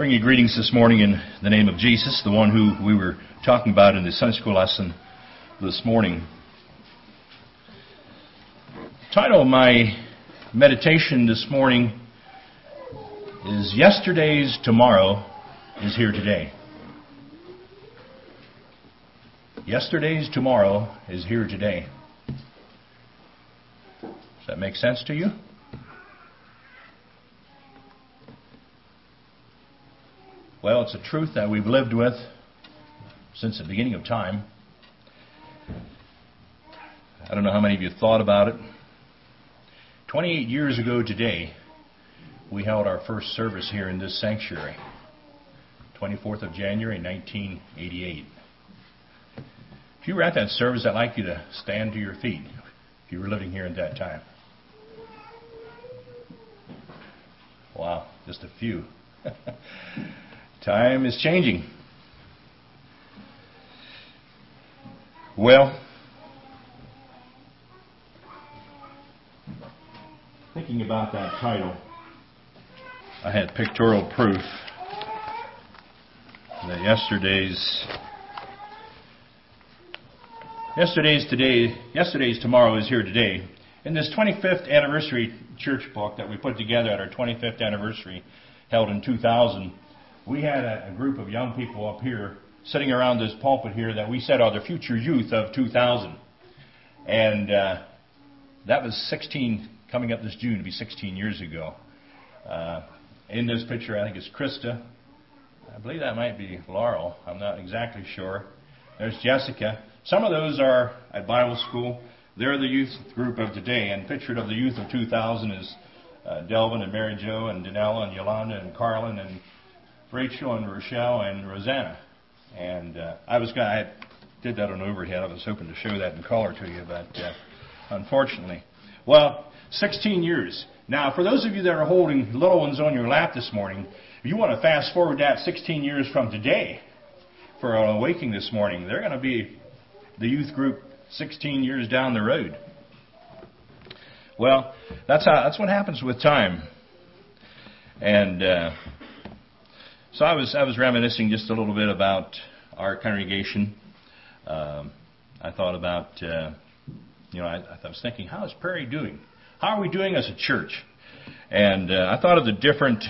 bring you greetings this morning in the name of Jesus, the one who we were talking about in the Sunday school lesson this morning. title of my meditation this morning is Yesterday's Tomorrow is Here Today. Yesterday's tomorrow is here today. Does that make sense to you? Well, it's a truth that we've lived with since the beginning of time. I don't know how many of you thought about it. 28 years ago today, we held our first service here in this sanctuary. 24th of January, 1988. If you were at that service, I'd like you to stand to your feet if you were living here at that time. Wow, just a few. Time is changing. Well, thinking about that title, I had pictorial proof that yesterday's yesterday's today yesterday's tomorrow is here today. In this 25th anniversary church book that we put together at our 25th anniversary held in 2000, we had a, a group of young people up here sitting around this pulpit here that we said are the future youth of 2000. And uh, that was 16, coming up this June to be 16 years ago. Uh, in this picture, I think it's Krista. I believe that might be Laurel. I'm not exactly sure. There's Jessica. Some of those are at Bible school. They're the youth group of today. And pictured of the youth of 2000 is uh, Delvin and Mary Jo and Danella and Yolanda and Carlin and Rachel and Rochelle and Rosanna. And uh, I was going I did that on overhead. I was hoping to show that in color to you, but uh, unfortunately. Well, 16 years. Now, for those of you that are holding little ones on your lap this morning, if you want to fast forward that 16 years from today for an awakening this morning, they're going to be the youth group 16 years down the road. Well, that's how that's what happens with time. And uh, so I was I was reminiscing just a little bit about our congregation. Um, I thought about uh, you know I, I was thinking how is Prairie doing? How are we doing as a church? And uh, I thought of the different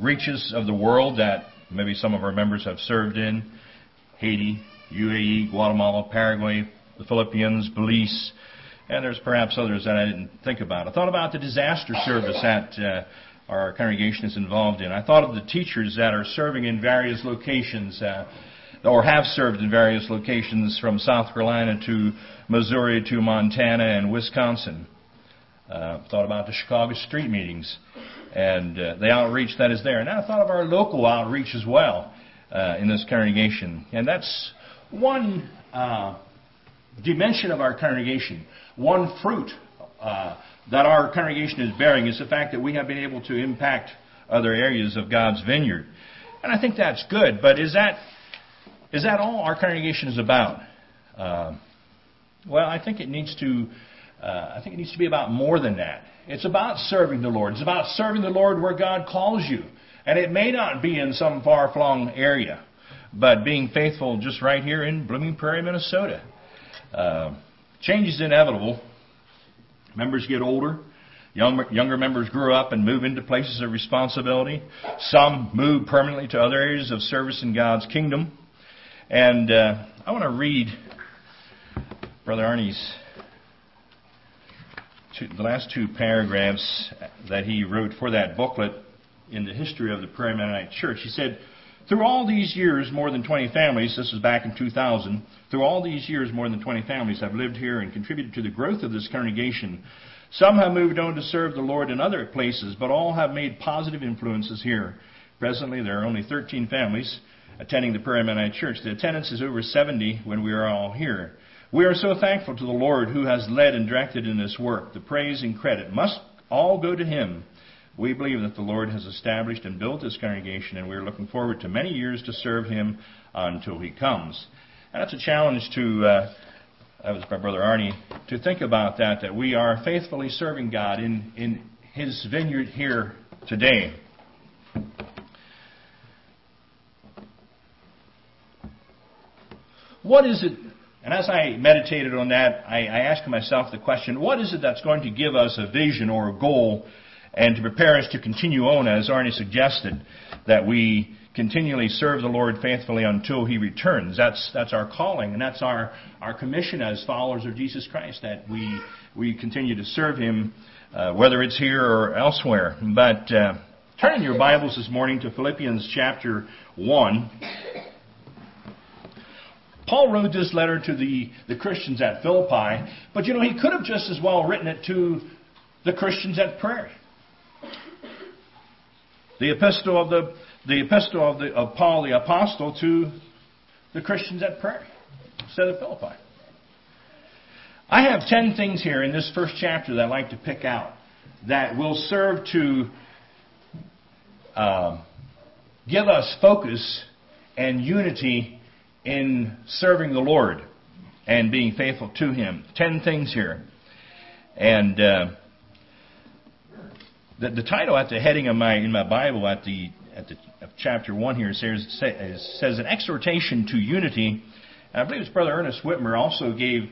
reaches of the world that maybe some of our members have served in: Haiti, UAE, Guatemala, Paraguay, the Philippines, Belize, and there's perhaps others that I didn't think about. I thought about the disaster service at uh, our congregation is involved in. I thought of the teachers that are serving in various locations, uh, or have served in various locations from South Carolina to Missouri to Montana and Wisconsin. Uh, thought about the Chicago street meetings and uh, the outreach that is there. And I thought of our local outreach as well uh, in this congregation. And that's one uh, dimension of our congregation, one fruit uh, that our congregation is bearing is the fact that we have been able to impact other areas of God's vineyard. And I think that's good, but is that, is that all our congregation is about? Uh, well, I think it needs to, uh, I think it needs to be about more than that. It's about serving the Lord. It's about serving the Lord where God calls you. And it may not be in some far flung area, but being faithful just right here in Blooming Prairie, Minnesota. Uh, change is inevitable. Members get older. Young, younger members grow up and move into places of responsibility. Some move permanently to other areas of service in God's kingdom. And uh, I want to read Brother Arnie's two, the last two paragraphs that he wrote for that booklet in the history of the Prairie Mennonite Church. He said, through all these years, more than 20 families, this was back in 2000, through all these years, more than 20 families have lived here and contributed to the growth of this congregation. Some have moved on to serve the Lord in other places, but all have made positive influences here. Presently, there are only 13 families attending the Prairie Mennonite Church. The attendance is over 70 when we are all here. We are so thankful to the Lord who has led and directed in this work. The praise and credit must all go to Him. We believe that the Lord has established and built this congregation, and we're looking forward to many years to serve Him until He comes. And that's a challenge to, uh, that was my brother Arnie, to think about that, that we are faithfully serving God in, in His vineyard here today. What is it and as I meditated on that, I, I, asked myself the question what is it that's going to give us a vision or a goal and to prepare us to continue on, as Arnie suggested, that we continually serve the Lord faithfully until He returns. That's that's our calling, and that's our our commission as followers of Jesus Christ. That we we continue to serve Him, uh, whether it's here or elsewhere. But uh, turn in your Bibles this morning to Philippians chapter one. Paul wrote this letter to the, the Christians at Philippi, but you know, he could have just as well written it to the Christians at Prairie. The epistle of the the epistle of, the, of Paul the apostle to the Christians at Prairie instead of Philippi. I have ten things here in this first chapter that I'd like to pick out that will serve to uh, give us focus and unity in serving the Lord and being faithful to Him. Ten things here. And uh, the, the title at the heading of my in my Bible at the at the chapter one here says says an exhortation to unity. And I believe it's Brother Ernest Whitmer also gave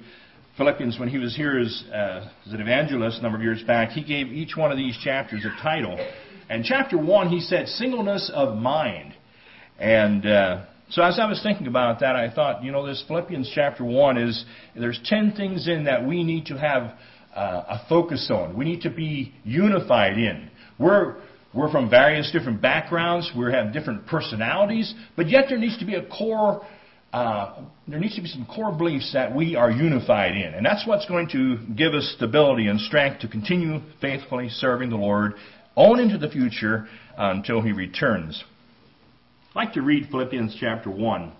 Philippians when he was here as, uh, as an evangelist a number of years back. He gave each one of these chapters a title. And chapter one, he said singleness of mind. And uh, so as I was thinking about that, I thought, you know, this Philippians chapter one is there's ten things in that we need to have a focus on. We need to be unified in. We're we're from various different backgrounds. We have different personalities, but yet there needs to be a core. Uh, there needs to be some core beliefs that we are unified in, and that's what's going to give us stability and strength to continue faithfully serving the Lord on into the future uh, until He returns. I'd like to read Philippians chapter one.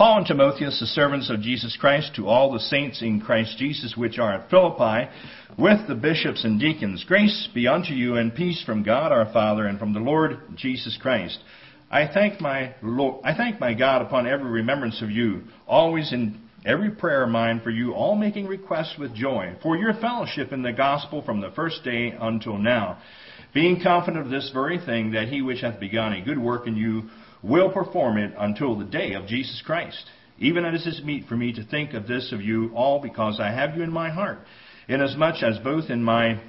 Paul and Timotheus, the servants of Jesus Christ, to all the saints in Christ Jesus which are at Philippi, with the bishops and deacons, grace be unto you and peace from God our Father and from the Lord Jesus Christ. I thank my Lord, I thank my God upon every remembrance of you, always in every prayer of mine for you, all making requests with joy, for your fellowship in the gospel from the first day until now, being confident of this very thing, that he which hath begun a good work in you will perform it until the day of Jesus Christ. Even as it is meet for me to think of this of you all, because I have you in my heart, inasmuch as both in my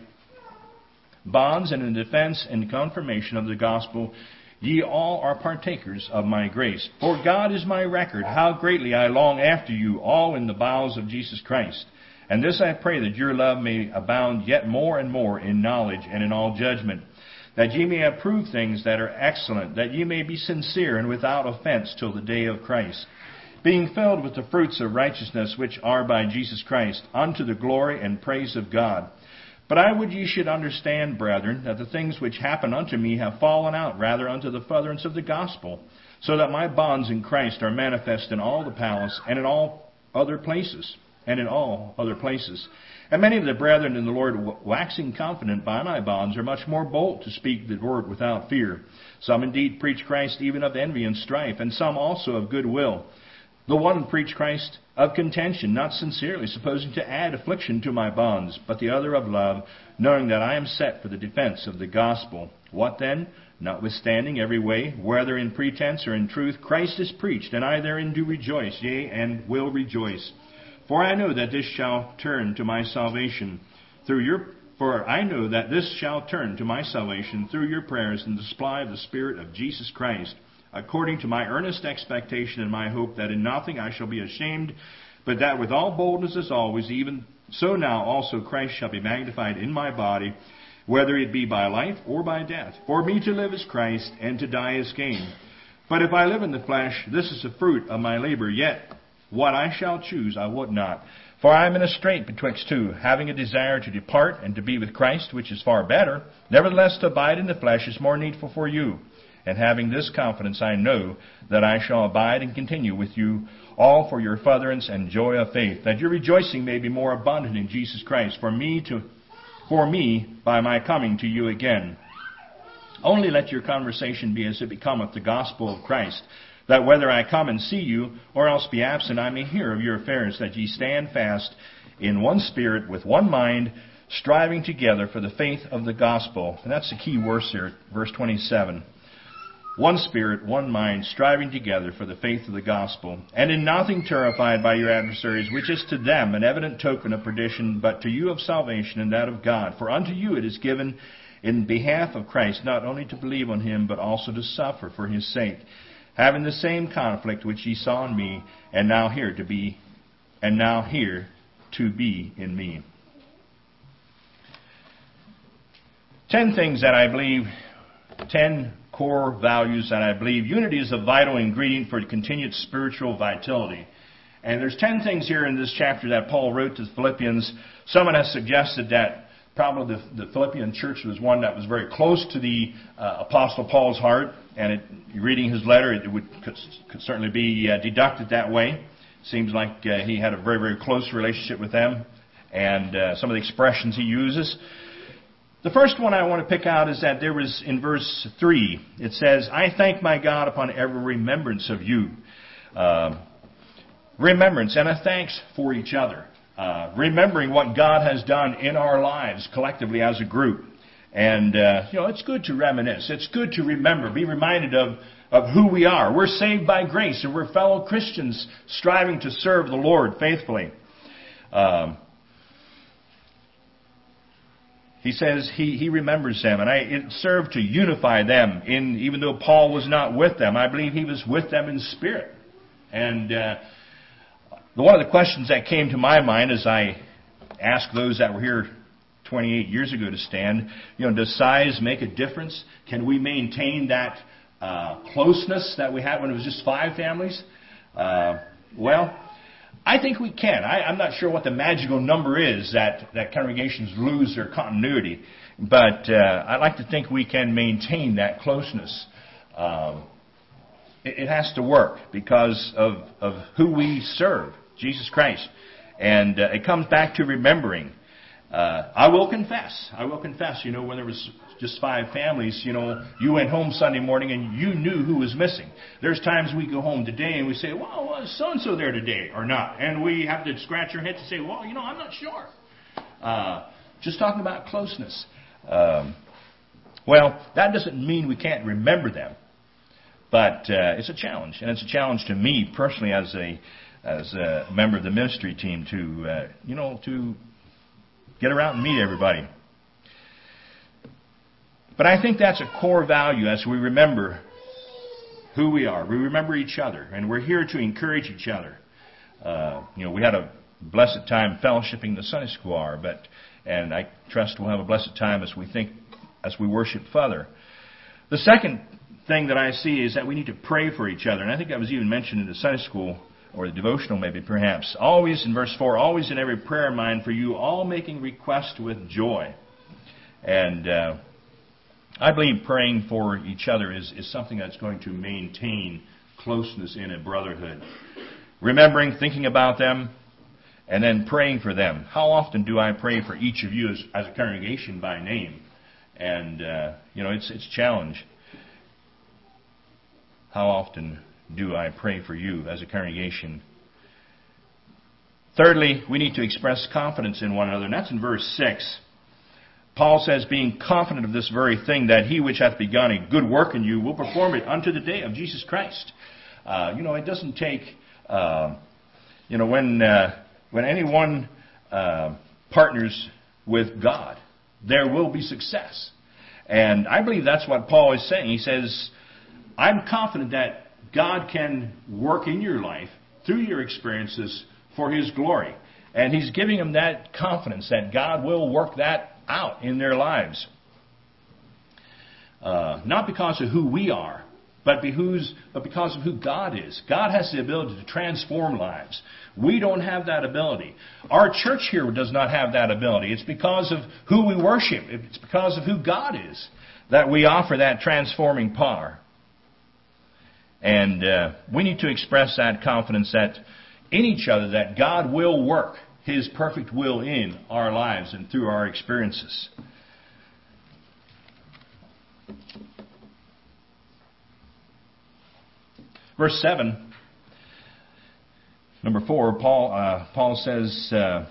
bonds and in defense and confirmation of the gospel, ye all are partakers of my grace. For God is my record, how greatly I long after you all in the bowels of Jesus Christ. And this I pray that your love may abound yet more and more in knowledge and in all judgment that ye may approve things that are excellent, that ye may be sincere and without offense till the day of Christ, being filled with the fruits of righteousness which are by Jesus Christ, unto the glory and praise of God. But I would ye should understand, brethren, that the things which happen unto me have fallen out rather unto the furtherance of the gospel, so that my bonds in Christ are manifest in all the palace and in all other places, and in all other places. And many of the brethren in the Lord, waxing confident by my bonds, are much more bold to speak the word without fear. Some indeed preach Christ even of envy and strife, and some also of good will. The one preach Christ of contention, not sincerely, supposing to add affliction to my bonds, but the other of love, knowing that I am set for the defense of the gospel. What then? Notwithstanding every way, whether in pretense or in truth, Christ is preached, and I therein do rejoice, yea, and will rejoice. For I know that this shall turn to my salvation through your for I know that this shall turn to my salvation through your prayers and the supply of the Spirit of Jesus Christ, according to my earnest expectation and my hope that in nothing I shall be ashamed, but that with all boldness as always, even so now also Christ shall be magnified in my body, whether it be by life or by death. For me to live is Christ, and to die is gain. But if I live in the flesh, this is the fruit of my labor, yet what I shall choose I would not. For I am in a strait betwixt two, having a desire to depart and to be with Christ, which is far better. Nevertheless, to abide in the flesh is more needful for you. And having this confidence, I know that I shall abide and continue with you all for your furtherance and joy of faith, that your rejoicing may be more abundant in Jesus Christ, for me to, for me by my coming to you again. Only let your conversation be as it becometh the gospel of Christ that whether I come and see you, or else be absent, I may hear of your affairs, that ye stand fast in one spirit, with one mind, striving together for the faith of the gospel. And that's the key verse here, verse 27. one spirit, one mind, striving together for the faith of the gospel, and in nothing terrified by your adversaries, which is to them an evident token of perdition, but to you of salvation and that of God. For unto you it is given in behalf of Christ not only to believe on him, but also to suffer for his sake, having the same conflict which ye saw in me, and now here to be, and now here to be in me. Ten things that I believe, ten core values that I believe unity is a vital ingredient for continued spiritual vitality. And there's ten things here in this chapter that Paul wrote to the Philippians. Someone has suggested that probably the, the Philippian church was one that was very close to the uh, Apostle Paul's heart, and it, reading his letter, it would could, could certainly be uh, deducted that way. Seems like uh, he had a very very close relationship with them, and uh, some of the expressions he uses. The first one I want to pick out is that there was in verse 3, it says, I thank my God upon every remembrance of you. Uh, remembrance and a thanks for each other. Uh, remembering what God has done in our lives collectively as a group. And, uh, you know, it's good to reminisce. It's good to remember, be reminded of, of who we are. We're saved by grace and we're fellow Christians striving to serve the Lord faithfully. Um, he says he, he remembers them, and I, it served to unify them. In even though Paul was not with them, I believe he was with them in spirit. And uh, one of the questions that came to my mind as I asked those that were here 28 years ago to stand, you know, does size make a difference? Can we maintain that uh, closeness that we had when it was just five families? Uh, well, I think we can. I, I'm not sure what the magical number is that, that congregations lose their continuity, but uh, I like to think we can maintain that closeness. Um, it, it has to work because of, of who we serve, Jesus Christ. And uh, it comes back to remembering. Uh, I will confess. I will confess. You know, when there was just five families, you know, you went home Sunday morning and you knew who was missing. There's times we go home today and we say, well, was so and so there today or not? And we have to scratch our head and say, well, you know, I'm not sure. Uh, just talking about closeness. Um, well, that doesn't mean we can't remember them, but uh, it's a challenge, and it's a challenge to me personally as a as a member of the ministry team to uh, you know to get around and meet everybody. But I think that's a core value as we remember who we are. We remember each other, and we're here to encourage each other. Uh, you know, we had a blessed time fellowshipping the Sunday school hour, but and I trust we'll have a blessed time as we think as we worship Father. The second thing that I see is that we need to pray for each other, and I think that was even mentioned in the Sunday school or the devotional, maybe perhaps. Always in verse four, always in every prayer of mine for you, all making request with joy, and. Uh, I believe praying for each other is, is something that's going to maintain closeness in a brotherhood. Remembering, thinking about them, and then praying for them. How often do I pray for each of you as, as a congregation by name? And, uh, you know, it's, it's a challenge. How often do I pray for you as a congregation? Thirdly, we need to express confidence in one another, and that's in verse 6. Paul says, being confident of this very thing, that he which hath begun a good work in you will perform it unto the day of Jesus Christ. Uh, you know, it doesn't take, uh, you know, when, uh, when anyone uh, partners with God, there will be success. And I believe that's what Paul is saying. He says, I'm confident that God can work in your life through your experiences for His glory. And He's giving them that confidence that God will work that out in their lives. Uh, not because of who we are, but, but because of who God is. God has the ability to transform lives. We don't have that ability. Our church here does not have that ability. It's because of who we worship. It's because of who God is that we offer that transforming power. And uh, we need to express that confidence that in each other that God will work his perfect will in our lives and through our experiences. Verse 7, number 4, Paul, uh, Paul says, uh,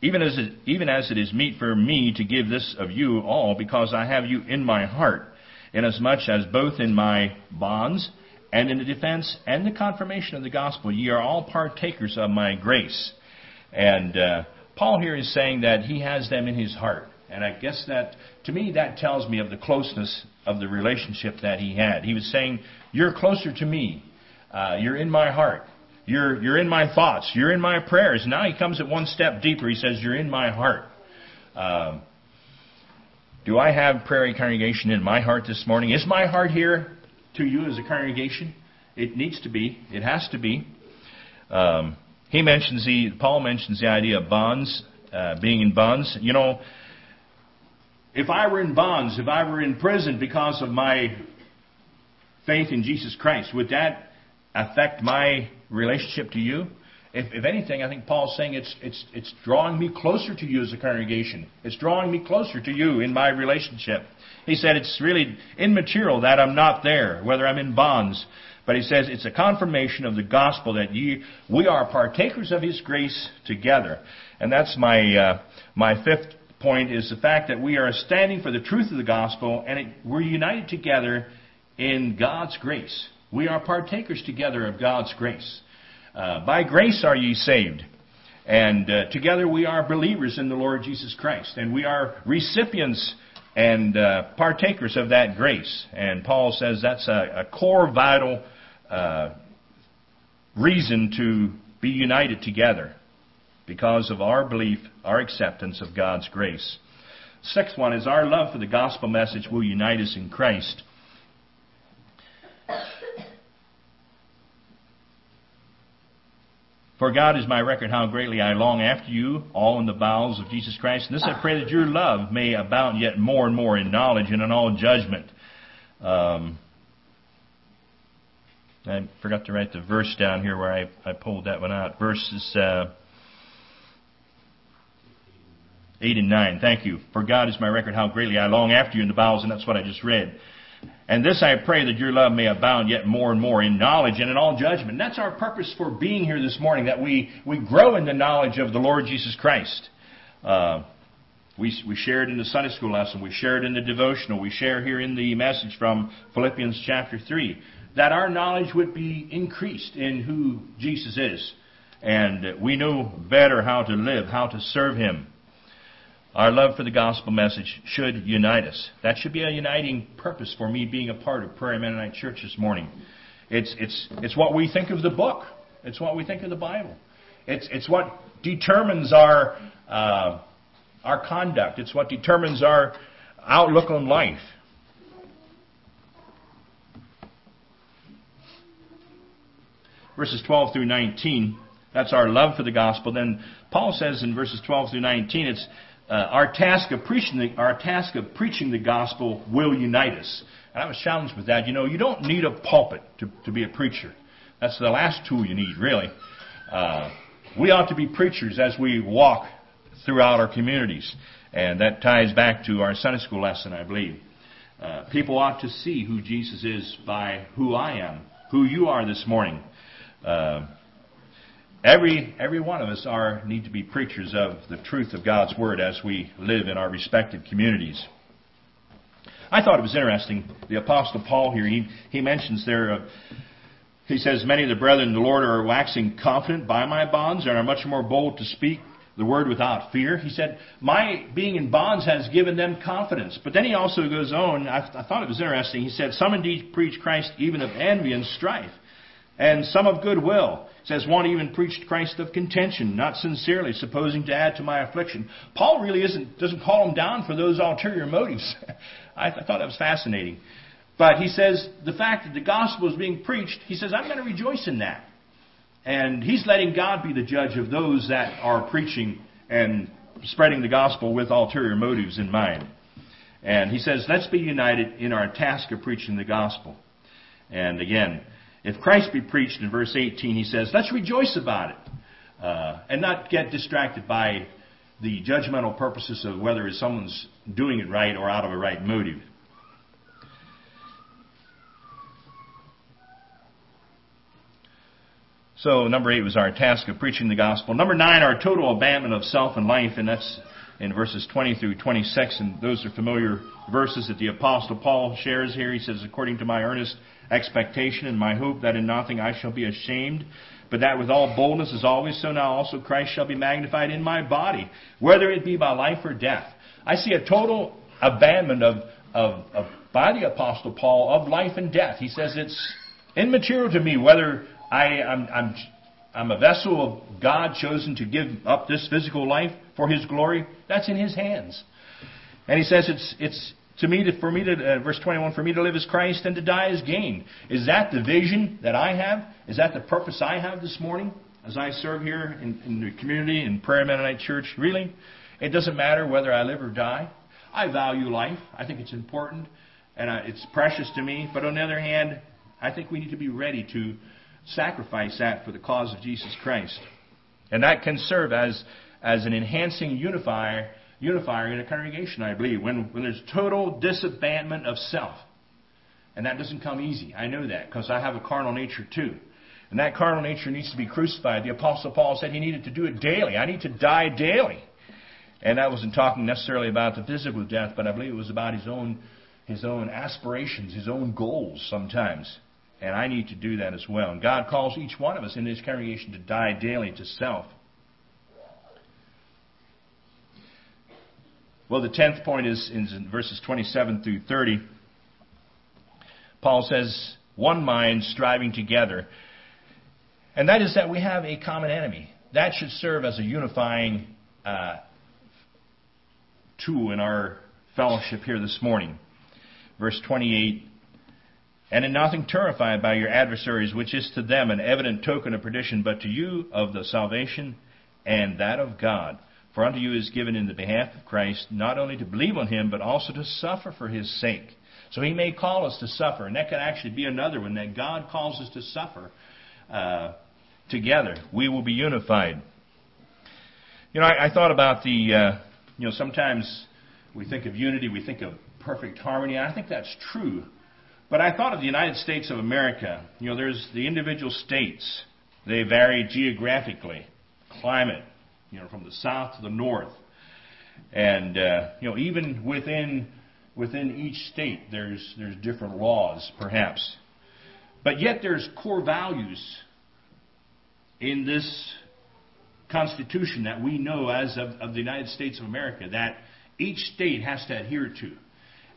even as it, even as it is meet for me to give this of you all, because I have you in my heart, inasmuch as both in my bonds and in the defense and the confirmation of the gospel ye are all partakers of my grace. And uh, Paul here is saying that he has them in his heart. And I guess that, to me, that tells me of the closeness of the relationship that he had. He was saying, You're closer to me. Uh, you're in my heart. You're, you're in my thoughts. You're in my prayers. Now he comes at one step deeper. He says, You're in my heart. Um, do I have Prairie Congregation in my heart this morning? Is my heart here to you as a congregation? It needs to be. It has to be. Um, he mentions the Paul mentions the idea of bonds, uh, being in bonds. You know, if I were in bonds, if I were in prison because of my faith in Jesus Christ, would that affect my relationship to you? If, if anything, I think Paul's saying it's, it's, it's drawing me closer to you as a congregation. It's drawing me closer to you in my relationship. He said it's really immaterial that I'm not there, whether I'm in bonds. But he says it's a confirmation of the gospel that ye, we are partakers of his grace together. And that's my, uh, my fifth point is the fact that we are standing for the truth of the gospel and it, we're united together in God's grace. We are partakers together of God's grace. Uh, by grace are ye saved. And uh, together we are believers in the Lord Jesus Christ. And we are recipients and uh, partakers of that grace. And Paul says that's a, a core vital uh, reason to be united together because of our belief, our acceptance of God's grace. Sixth one is our love for the gospel message will unite us in Christ. For God is my record how greatly I long after you, all in the bowels of Jesus Christ. And this I pray that your love may abound yet more and more in knowledge and in all judgment. Um, I forgot to write the verse down here where I, I pulled that one out. Verses uh, 8 and 9. Thank you. For God is my record how greatly I long after you in the bowels, and that's what I just read. And this I pray that your love may abound yet more and more in knowledge and in all judgment. That's our purpose for being here this morning, that we, we grow in the knowledge of the Lord Jesus Christ. Uh, we, we shared in the Sunday school lesson. We shared in the devotional. We share here in the message from Philippians chapter 3. That our knowledge would be increased in who Jesus is. And we know better how to live, how to serve Him. Our love for the gospel message should unite us. That should be a uniting purpose for me being a part of Prairie Mennonite Church this morning. It's, it's, it's what we think of the book. It's what we think of the Bible. It's, it's what determines our, uh, our conduct. It's what determines our outlook on life. Verses 12 through 19, that's our love for the gospel. Then Paul says in verses 12 through 19, it's uh, our task of preaching the, our task of preaching the gospel will unite us. And I was challenged with that. You know, you don't need a pulpit to, to be a preacher. That's the last tool you need, really. Uh, we ought to be preachers as we walk throughout our communities. And that ties back to our Sunday school lesson, I believe. Uh, people ought to see who Jesus is by who I am, who you are this morning. Uh, Every, every one of us are, need to be preachers of the truth of God's Word as we live in our respective communities. I thought it was interesting. The Apostle Paul here, he, he mentions there, uh, he says, Many of the brethren in the Lord are waxing confident by my bonds and are much more bold to speak the word without fear. He said, My being in bonds has given them confidence. But then he also goes on, I, I thought it was interesting. He said, Some indeed preach Christ even of envy and strife, and some of goodwill says one even preached Christ of contention, not sincerely, supposing to add to my affliction. Paul really isn't doesn't call him down for those ulterior motives. I, I thought that was fascinating. But he says the fact that the gospel is being preached, he says, I'm going to rejoice in that. And he's letting God be the judge of those that are preaching and spreading the gospel with ulterior motives in mind. And he says, let's be united in our task of preaching the gospel. And again, if Christ be preached in verse 18, he says, let's rejoice about it uh, and not get distracted by the judgmental purposes of whether someone's doing it right or out of a right motive. So number eight was our task of preaching the gospel. Number nine, our total abandonment of self and life, and that's in verses 20 through 26, and those are familiar verses that the apostle Paul shares here. He says, according to my earnest expectation and my hope that in nothing I shall be ashamed, but that with all boldness as always, so now also Christ shall be magnified in my body, whether it be by life or death. I see a total abandonment of, of, of by the apostle Paul of life and death. He says it's immaterial to me whether I, I'm, I'm, I'm a vessel of God chosen to give up this physical life for His glory. That's in His hands. And he says it's, it's to me, to, for me to, uh, verse 21, for me to live is Christ and to die is gain. Is that the vision that I have? Is that the purpose I have this morning as I serve here in, in the community in Prairie Mennonite Church? Really? It doesn't matter whether I live or die. I value life. I think it's important and uh, it's precious to me. But on the other hand, I think we need to be ready to sacrifice that for the cause of Jesus Christ. And that can serve as, as an enhancing unifier, unifier in a congregation, I believe, when, when there's total disabandonment of self. And that doesn't come easy. I know that because I have a carnal nature too. And that carnal nature needs to be crucified. The Apostle Paul said he needed to do it daily. I need to die daily. And I wasn't talking necessarily about the physical death, but I believe it was about his own, his own aspirations, his own goals sometimes. And I need to do that as well. And God calls each one of us in this congregation to die daily to self. Well, the tenth point is in verses 27 through 30. Paul says, one mind striving together. And that is that we have a common enemy. That should serve as a unifying uh, tool in our fellowship here this morning. Verse 28 and in nothing terrified by your adversaries, which is to them an evident token of perdition, but to you of the salvation and that of God. For unto you is given in the behalf of Christ not only to believe on him, but also to suffer for his sake. So he may call us to suffer, and that could actually be another one that God calls us to suffer uh, together. We will be unified. You know, I, I thought about the, uh, you know, sometimes we think of unity, we think of perfect harmony. I think that's true. But I thought of the United States of America. You know, there's the individual states. They vary geographically, climate, you know, from the south to the north. And, uh, you know, even within, within each state, there's, there's different laws, perhaps. But yet there's core values in this Constitution that we know as of, of the United States of America that each state has to adhere to.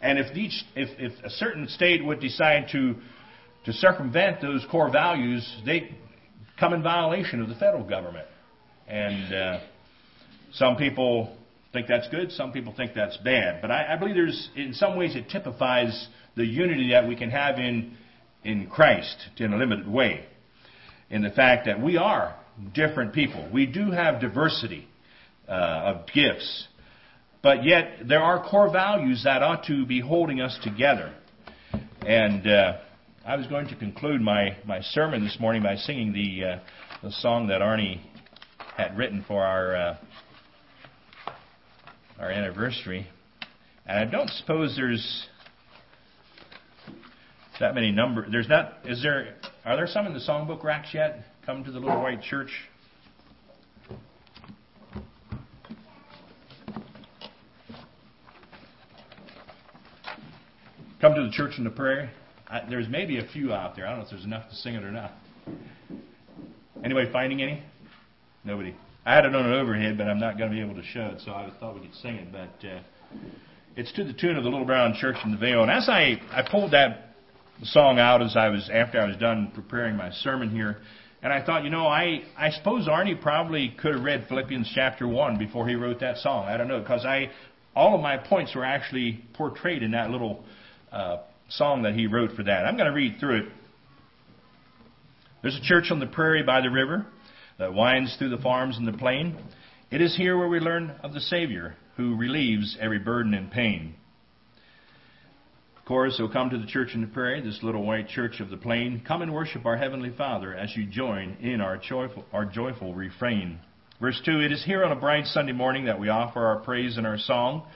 And if, each, if, if a certain state would decide to, to circumvent those core values, they come in violation of the federal government. And uh, some people think that's good, some people think that's bad. But I, I believe there's, in some ways, it typifies the unity that we can have in, in Christ in a limited way. In the fact that we are different people. We do have diversity uh, of gifts. But yet, there are core values that ought to be holding us together. And uh, I was going to conclude my, my sermon this morning by singing the, uh, the song that Arnie had written for our, uh, our anniversary. And I don't suppose there's that many number. There's not. Is there? Are there some in the songbook racks yet? Come to the little white church. Come to the church in the prairie. I, there's maybe a few out there. I don't know if there's enough to sing it or not. Anybody finding any? Nobody. I had it on an overhead, but I'm not going to be able to show it, so I thought we could sing it. But uh, it's to the tune of the Little Brown Church in the Vale. And as I I pulled that song out as I was after I was done preparing my sermon here, and I thought, you know, I I suppose Arnie probably could have read Philippians chapter one before he wrote that song. I don't know because I all of my points were actually portrayed in that little uh, song that he wrote for that. I'm going to read through it. There's a church on the prairie by the river that winds through the farms and the plain. It is here where we learn of the Savior who relieves every burden and pain. Of course, so come to the church in the prairie, this little white church of the plain. Come and worship our Heavenly Father as you join in our joyful, our joyful refrain. Verse 2 It is here on a bright Sunday morning that we offer our praise and our song,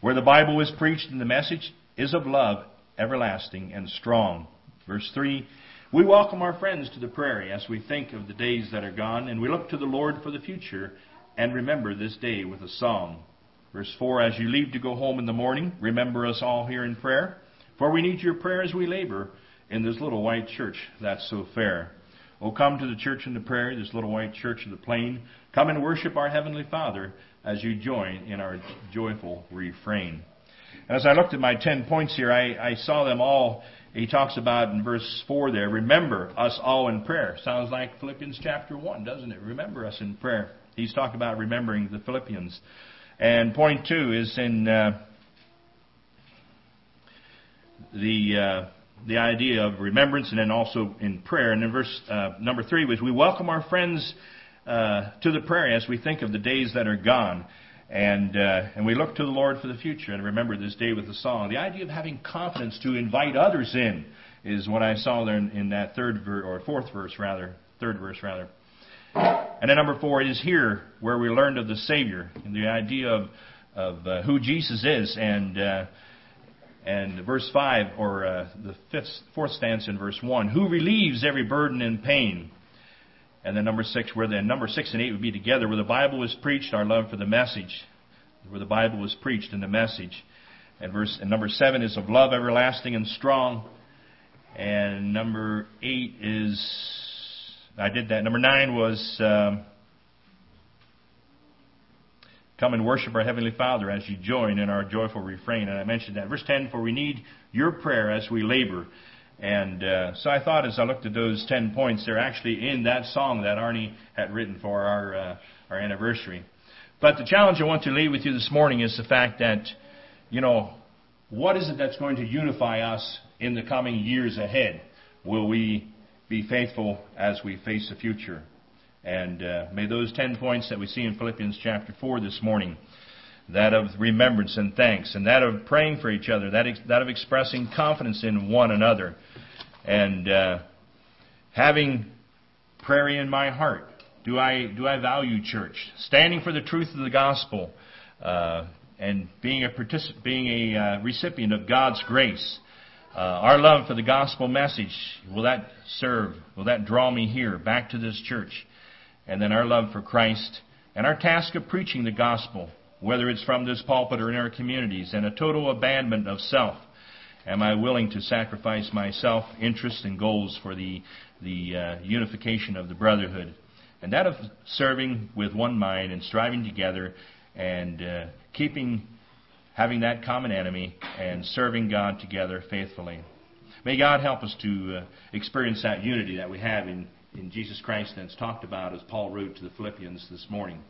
where the Bible is preached and the message is of love everlasting and strong. Verse 3 We welcome our friends to the prairie as we think of the days that are gone, and we look to the Lord for the future and remember this day with a song. Verse 4 As you leave to go home in the morning, remember us all here in prayer, for we need your prayer as we labor in this little white church that's so fair. Oh, come to the church in the prairie, this little white church of the plain. Come and worship our Heavenly Father as you join in our joyful refrain. And as I looked at my ten points here, I, I saw them all. He talks about in verse 4 there, remember us all in prairie. Sounds like Philippians chapter 1, doesn't it? Remember us in prayer. He's talking about remembering the Philippians. And point 2 is in uh, the. Uh, the idea of remembrance and then also in prayer. And in verse uh, number three was, We welcome our friends uh, to the prayer as we think of the days that are gone. And, uh, and we look to the Lord for the future and remember this day with a song. The idea of having confidence to invite others in is what I saw there in, in that third verse, or fourth verse rather, third verse rather. And then number four, it is here where we learned of the Savior and the idea of, of uh, who Jesus is and uh, and verse 5, or uh, the fifth, fourth stanza in verse 1, who relieves every burden and pain. And then number 6, where then number 6 and 8 would be together, where the Bible was preached, our love for the message. Where the Bible was preached and the message. And verse and number 7 is of love everlasting and strong. And number 8 is, I did that. Number 9 was, um, Come and worship our Heavenly Father as you join in our joyful refrain. And I mentioned that. Verse 10 For we need your prayer as we labor. And uh, so I thought as I looked at those 10 points, they're actually in that song that Arnie had written for our, uh, our anniversary. But the challenge I want to leave with you this morning is the fact that, you know, what is it that's going to unify us in the coming years ahead? Will we be faithful as we face the future? And uh, may those 10 points that we see in Philippians chapter 4 this morning, that of remembrance and thanks, and that of praying for each other, that, ex- that of expressing confidence in one another, and uh, having Prairie in my heart. Do I, do I value church? Standing for the truth of the gospel, uh, and being a, particip- being a uh, recipient of God's grace. Uh, our love for the gospel message, will that serve? Will that draw me here, back to this church? and then our love for Christ, and our task of preaching the gospel, whether it's from this pulpit or in our communities, and a total abandonment of self. Am I willing to sacrifice my self interest and goals for the, the uh, unification of the brotherhood? And that of serving with one mind and striving together and uh, keeping, having that common enemy and serving God together faithfully. May God help us to uh, experience that unity that we have in in Jesus Christ that's talked about as Paul wrote to the Philippians this morning.